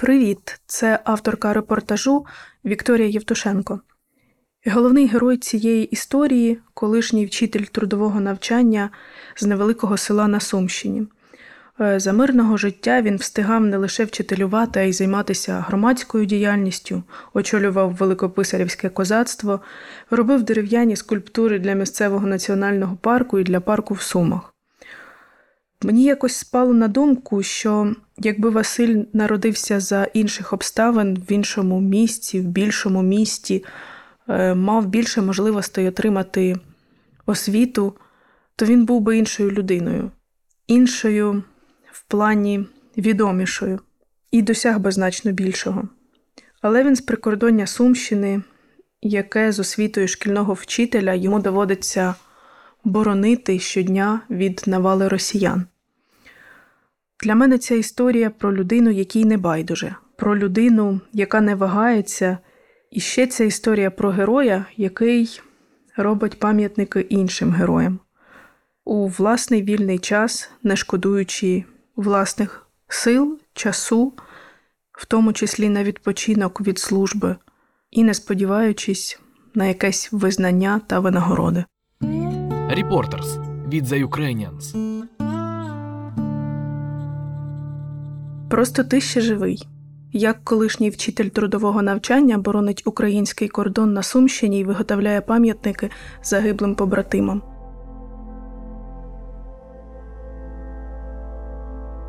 Привіт! Це авторка репортажу Вікторія Євтушенко. Головний герой цієї історії колишній вчитель трудового навчання з невеликого села на Сумщині. Е, За мирного життя він встигав не лише вчителювати, а й займатися громадською діяльністю, очолював великописарівське козацтво, робив дерев'яні скульптури для місцевого національного парку і для парку в Сумах. Мені якось спало на думку, що якби Василь народився за інших обставин в іншому місці, в більшому місті, е, мав більше можливостей отримати освіту, то він був би іншою людиною, іншою в плані відомішою і досяг би значно більшого. Але він з прикордоння Сумщини, яке з освітою шкільного вчителя йому доводиться боронити щодня від навали росіян. Для мене ця історія про людину, якій не байдуже, про людину, яка не вагається, і ще ця історія про героя, який робить пам'ятники іншим героям у власний вільний час, не шкодуючи власних сил, часу, в тому числі на відпочинок від служби, і не сподіваючись на якесь визнання та винагороди. Reporters від The Ukrainians. Просто ти ще живий. Як колишній вчитель трудового навчання боронить український кордон на Сумщині і виготовляє пам'ятники загиблим побратимам.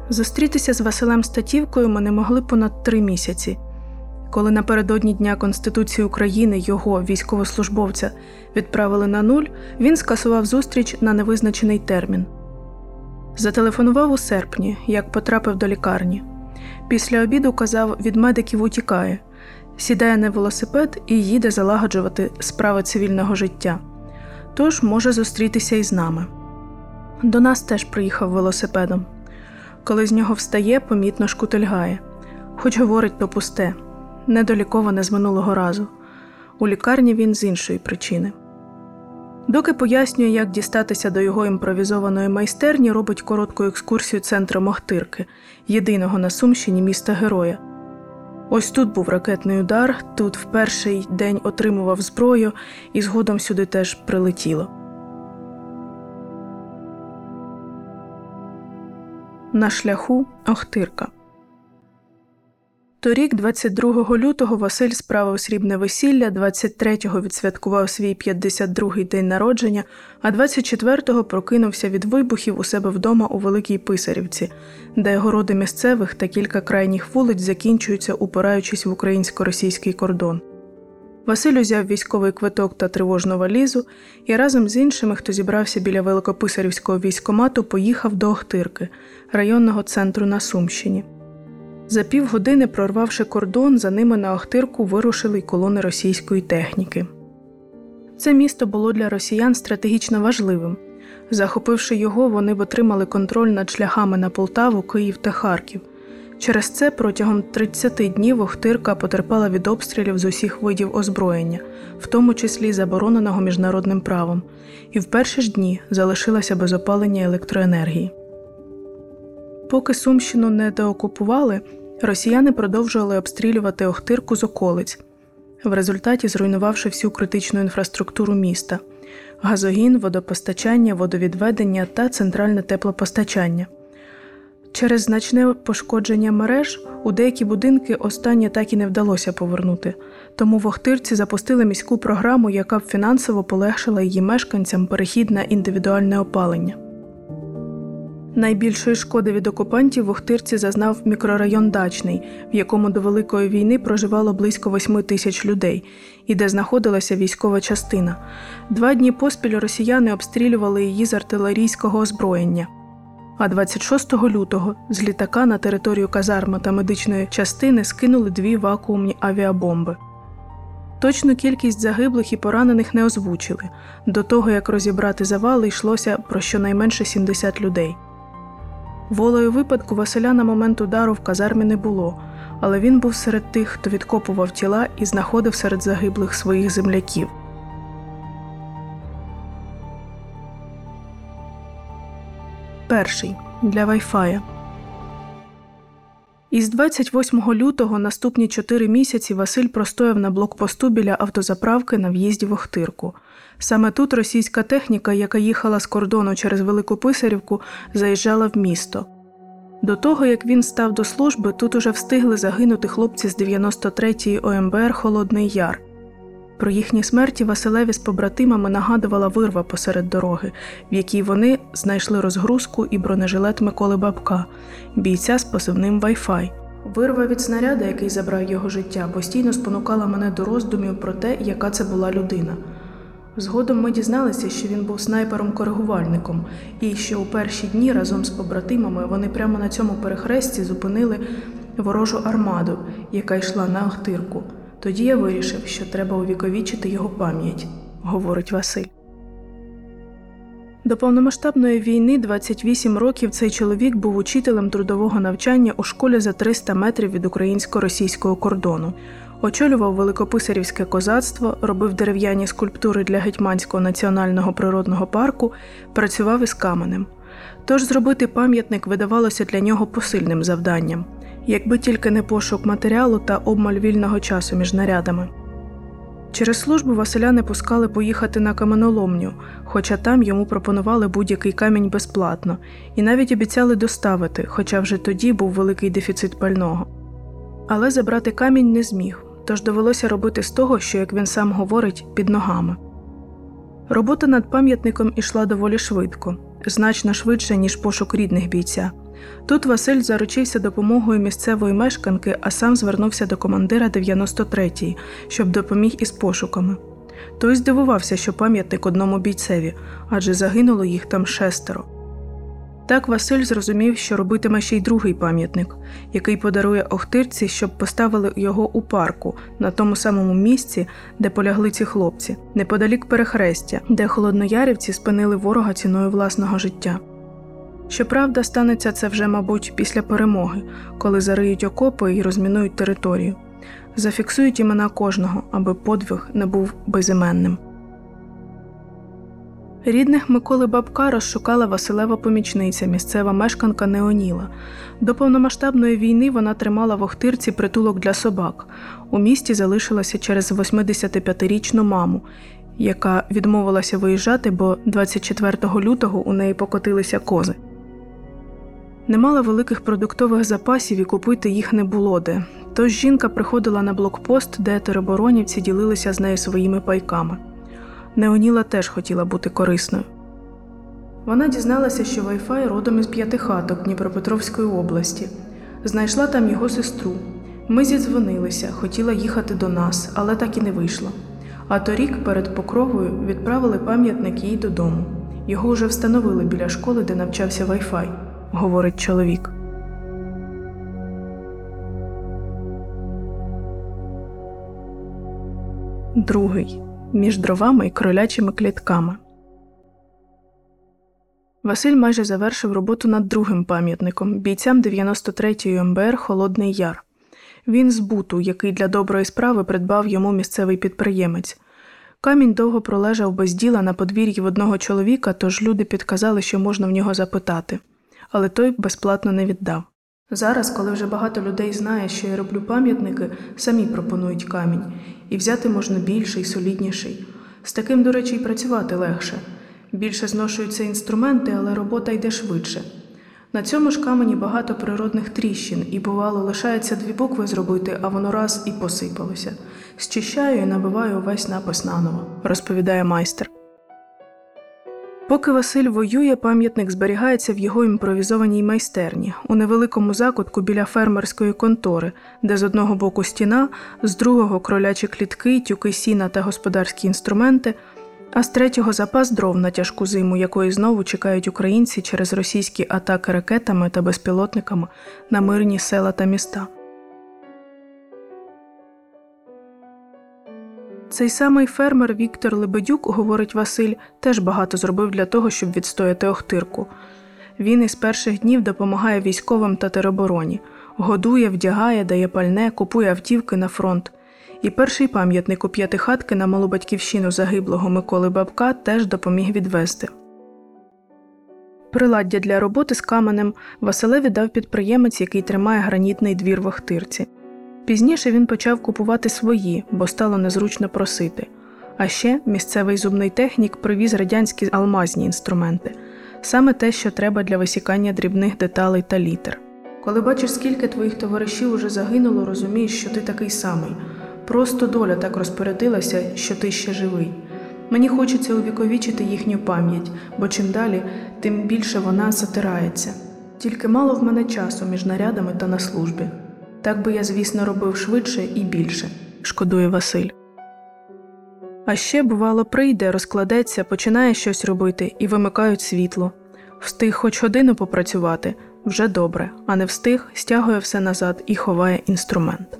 Зустрітися з Василем Статівкою ми не могли понад три місяці. Коли напередодні Дня Конституції України його військовослужбовця відправили на нуль, він скасував зустріч на невизначений термін. Зателефонував у серпні, як потрапив до лікарні. Після обіду казав, від медиків утікає, сідає на велосипед і їде залагоджувати справи цивільного життя. Тож може зустрітися із нами. До нас теж приїхав велосипедом. Коли з нього встає, помітно шкутильгає, хоч говорить то пусте, недоліковане з минулого разу. У лікарні він з іншої причини. Доки пояснює, як дістатися до його імпровізованої майстерні, робить коротку екскурсію центру Мохтирки, єдиного на Сумщині міста Героя. Ось тут був ракетний удар, тут в перший день отримував зброю, і згодом сюди теж прилетіло. На шляху Охтирка. Торік, 22 лютого, Василь справив срібне весілля, 23-го відсвяткував свій 52-й день народження, а 24-го прокинувся від вибухів у себе вдома у Великій Писарівці, де городи місцевих та кілька крайніх вулиць закінчуються, упираючись в українсько-російський кордон. Василь узяв військовий квиток та тривожну валізу і разом з іншими, хто зібрався біля Великописарівського військомату, поїхав до Охтирки, районного центру на Сумщині. За півгодини, прорвавши кордон, за ними на Охтирку вирушили й колони російської техніки. Це місто було для росіян стратегічно важливим. Захопивши його, вони б отримали контроль над шляхами на Полтаву, Київ та Харків. Через це протягом 30 днів Охтирка потерпала від обстрілів з усіх видів озброєння, в тому числі забороненого міжнародним правом, і в перші ж дні залишилася без опалення електроенергії. Поки Сумщину не деокупували, росіяни продовжували обстрілювати Охтирку з околиць, в результаті зруйнувавши всю критичну інфраструктуру міста газогін, водопостачання, водовідведення та центральне теплопостачання. Через значне пошкодження мереж у деякі будинки останнє так і не вдалося повернути, тому в Охтирці запустили міську програму, яка б фінансово полегшила її мешканцям перехід на індивідуальне опалення. Найбільшої шкоди від окупантів в Охтирці зазнав мікрорайон Дачний, в якому до Великої війни проживало близько 8 тисяч людей, і де знаходилася військова частина. Два дні поспіль росіяни обстрілювали її з артилерійського озброєння. А 26 лютого з літака на територію казарми та медичної частини скинули дві вакуумні авіабомби. Точну кількість загиблих і поранених не озвучили. До того як розібрати завали, йшлося про щонайменше 70 людей. Волею випадку Василя на момент удару в казармі не було, але він був серед тих, хто відкопував тіла і знаходив серед загиблих своїх земляків. Перший для Wi-Fi. Із 28 лютого наступні чотири місяці Василь простояв на блокпосту біля автозаправки на в'їзді в Охтирку. Саме тут російська техніка, яка їхала з кордону через Велику Писарівку, заїжджала в місто. До того, як він став до служби, тут уже встигли загинути хлопці з 93-ї ОМБР Холодний Яр. Про їхні смерті Василеві з побратимами нагадувала вирва посеред дороги, в якій вони знайшли розгрузку і бронежилет Миколи Бабка, бійця з позивним Wi-Fi. Вирва від снаряда, який забрав його життя, постійно спонукала мене до роздумів про те, яка це була людина. Згодом ми дізналися, що він був снайпером-коригувальником, і що у перші дні разом з побратимами вони прямо на цьому перехресті зупинили ворожу армаду, яка йшла на Охтирку. Тоді я вирішив, що треба увіковічити його пам'ять, говорить Василь. До повномасштабної війни 28 років цей чоловік був учителем трудового навчання у школі за 300 метрів від українсько-російського кордону. Очолював великописарівське козацтво, робив дерев'яні скульптури для Гетьманського національного природного парку, працював із каменем. Тож зробити пам'ятник видавалося для нього посильним завданням, якби тільки не пошук матеріалу та обмаль вільного часу між нарядами. Через службу Василя не пускали поїхати на каменоломню, хоча там йому пропонували будь-який камінь безплатно, і навіть обіцяли доставити, хоча вже тоді був великий дефіцит пального. Але забрати камінь не зміг, тож довелося робити з того, що, як він сам говорить, під ногами. Робота над пам'ятником ішла доволі швидко, значно швидше, ніж пошук рідних бійця. Тут Василь заручився допомогою місцевої мешканки, а сам звернувся до командира 93-ї, щоб допоміг із пошуками. Той здивувався, що пам'ятник одному бійцеві, адже загинуло їх там шестеро. Так Василь зрозумів, що робитиме ще й другий пам'ятник, який подарує Охтирці, щоб поставили його у парку, на тому самому місці, де полягли ці хлопці, неподалік перехрестя, де холодноярівці спинили ворога ціною власного життя. Щоправда, станеться це вже, мабуть, після перемоги, коли зариють окопи і розмінують територію. Зафіксують імена кожного, аби подвиг не був безіменним. Рідних Миколи Бабка розшукала Василева помічниця, місцева мешканка Неоніла. До повномасштабної війни вона тримала в Охтирці притулок для собак. У місті залишилася через 85-річну маму, яка відмовилася виїжджати, бо 24 лютого у неї покотилися кози. Не мала великих продуктових запасів і купити їх не було де. Тож жінка приходила на блокпост, де тероборонівці ділилися з нею своїми пайками. Неоніла теж хотіла бути корисною. Вона дізналася, що Wi-Fi родом із п'ятихаток Дніпропетровської області. Знайшла там його сестру. Ми зідзвонилися, хотіла їхати до нас, але так і не вийшло. А торік перед покровою відправили пам'ятник їй додому. Його вже встановили біля школи, де навчався Wi-Fi, говорить чоловік. Другий між дровами і кролячими клітками. Василь майже завершив роботу над другим пам'ятником бійцям 93-ї МБР Холодний Яр. Він з буту, який для доброї справи придбав йому місцевий підприємець. Камінь довго пролежав без діла на подвір'ї в одного чоловіка, тож люди підказали, що можна в нього запитати, але той безплатно не віддав. Зараз, коли вже багато людей знає, що я роблю пам'ятники, самі пропонують камінь, і взяти можна більший, солідніший. З таким, до речі, і працювати легше. Більше зношуються інструменти, але робота йде швидше. На цьому ж камені багато природних тріщин, і бувало, лишається дві букви зробити, а воно раз і посипалося. Зчищаю і набиваю увесь напис наново, розповідає майстер. Поки Василь воює, пам'ятник зберігається в його імпровізованій майстерні у невеликому закутку біля фермерської контори, де з одного боку стіна, з другого кролячі клітки, тюки сіна та господарські інструменти, а з третього запас дров на тяжку зиму, якої знову чекають українці через російські атаки ракетами та безпілотниками на мирні села та міста. Цей самий фермер Віктор Лебедюк, говорить Василь, теж багато зробив для того, щоб відстояти Охтирку. Він із перших днів допомагає військовим та теробороні, годує, вдягає, дає пальне, купує автівки на фронт. І перший пам'ятник у п'ятихатки на малу батьківщину загиблого Миколи Бабка теж допоміг відвести. Приладдя для роботи з каменем Василеві дав підприємець, який тримає гранітний двір в Охтирці. Пізніше він почав купувати свої, бо стало незручно просити. А ще місцевий зубний технік привіз радянські алмазні інструменти саме те, що треба для висікання дрібних деталей та літер. Коли бачиш, скільки твоїх товаришів уже загинуло, розумієш, що ти такий самий. Просто доля так розпорядилася, що ти ще живий. Мені хочеться увіковічити їхню пам'ять, бо чим далі, тим більше вона затирається. Тільки мало в мене часу між нарядами та на службі. Так би я, звісно, робив швидше і більше, шкодує Василь. А ще, бувало, прийде, розкладеться, починає щось робити і вимикають світло. Встиг хоч годину попрацювати вже добре, а не встиг, стягує все назад і ховає інструмент.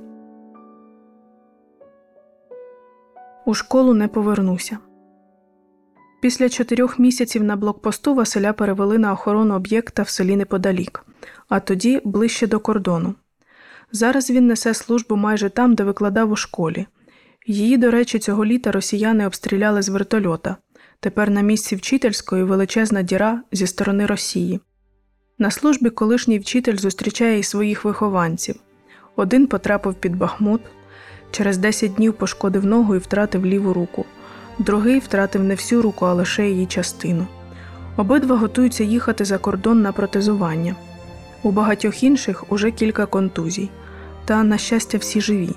У школу не повернуся. Після чотирьох місяців на блокпосту Василя перевели на охорону об'єкта в селі неподалік, а тоді ближче до кордону. Зараз він несе службу майже там, де викладав у школі. Її, до речі, цього літа росіяни обстріляли з вертольота. Тепер на місці вчительської величезна діра зі сторони Росії. На службі колишній вчитель зустрічає і своїх вихованців. Один потрапив під Бахмут, через 10 днів пошкодив ногу і втратив ліву руку, другий втратив не всю руку, а лише її частину. Обидва готуються їхати за кордон на протезування. У багатьох інших уже кілька контузій, та, на щастя, всі живі.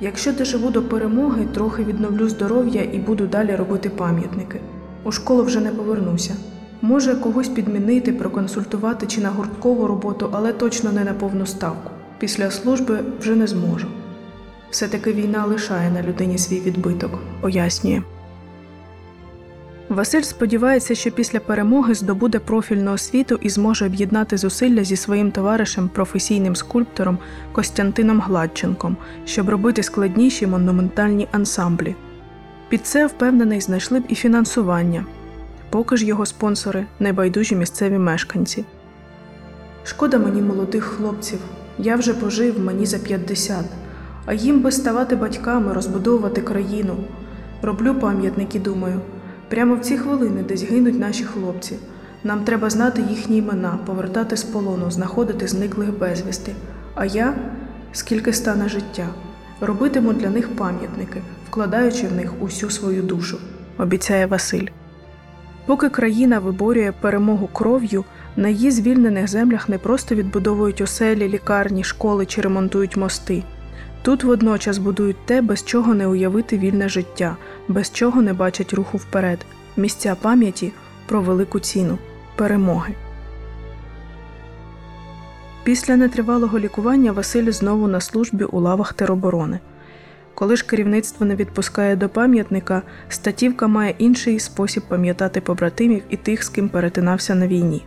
Якщо доживу до перемоги, трохи відновлю здоров'я і буду далі робити пам'ятники. У школу вже не повернуся. Може, когось підмінити, проконсультувати чи на гурткову роботу, але точно не на повну ставку. Після служби вже не зможу. Все-таки війна лишає на людині свій відбиток, пояснює. Василь сподівається, що після перемоги здобуде профільну освіту і зможе об'єднати зусилля зі своїм товаришем, професійним скульптором Костянтином Гладченком, щоб робити складніші монументальні ансамблі. Під це впевнений знайшли б і фінансування. Поки ж його спонсори небайдужі місцеві мешканці. Шкода мені молодих хлопців. Я вже пожив мені за 50, а їм би ставати батьками, розбудовувати країну. Роблю пам'ятники, думаю. Прямо в ці хвилини десь гинуть наші хлопці. Нам треба знати їхні імена, повертати з полону, знаходити зниклих безвісти. А я, скільки стане життя, робитиму для них пам'ятники, вкладаючи в них усю свою душу, обіцяє Василь. Поки країна виборює перемогу кров'ю, на її звільнених землях не просто відбудовують оселі, лікарні, школи чи ремонтують мости. Тут водночас будують те, без чого не уявити вільне життя, без чого не бачать руху вперед, місця пам'яті про велику ціну перемоги. Після нетривалого лікування Василь знову на службі у лавах тероборони. Коли ж керівництво не відпускає до пам'ятника, статівка має інший спосіб пам'ятати побратимів і тих, з ким перетинався на війні.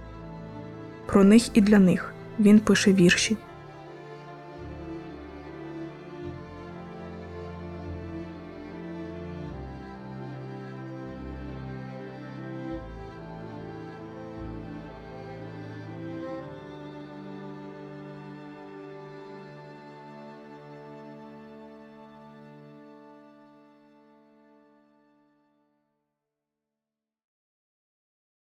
Про них і для них він пише вірші.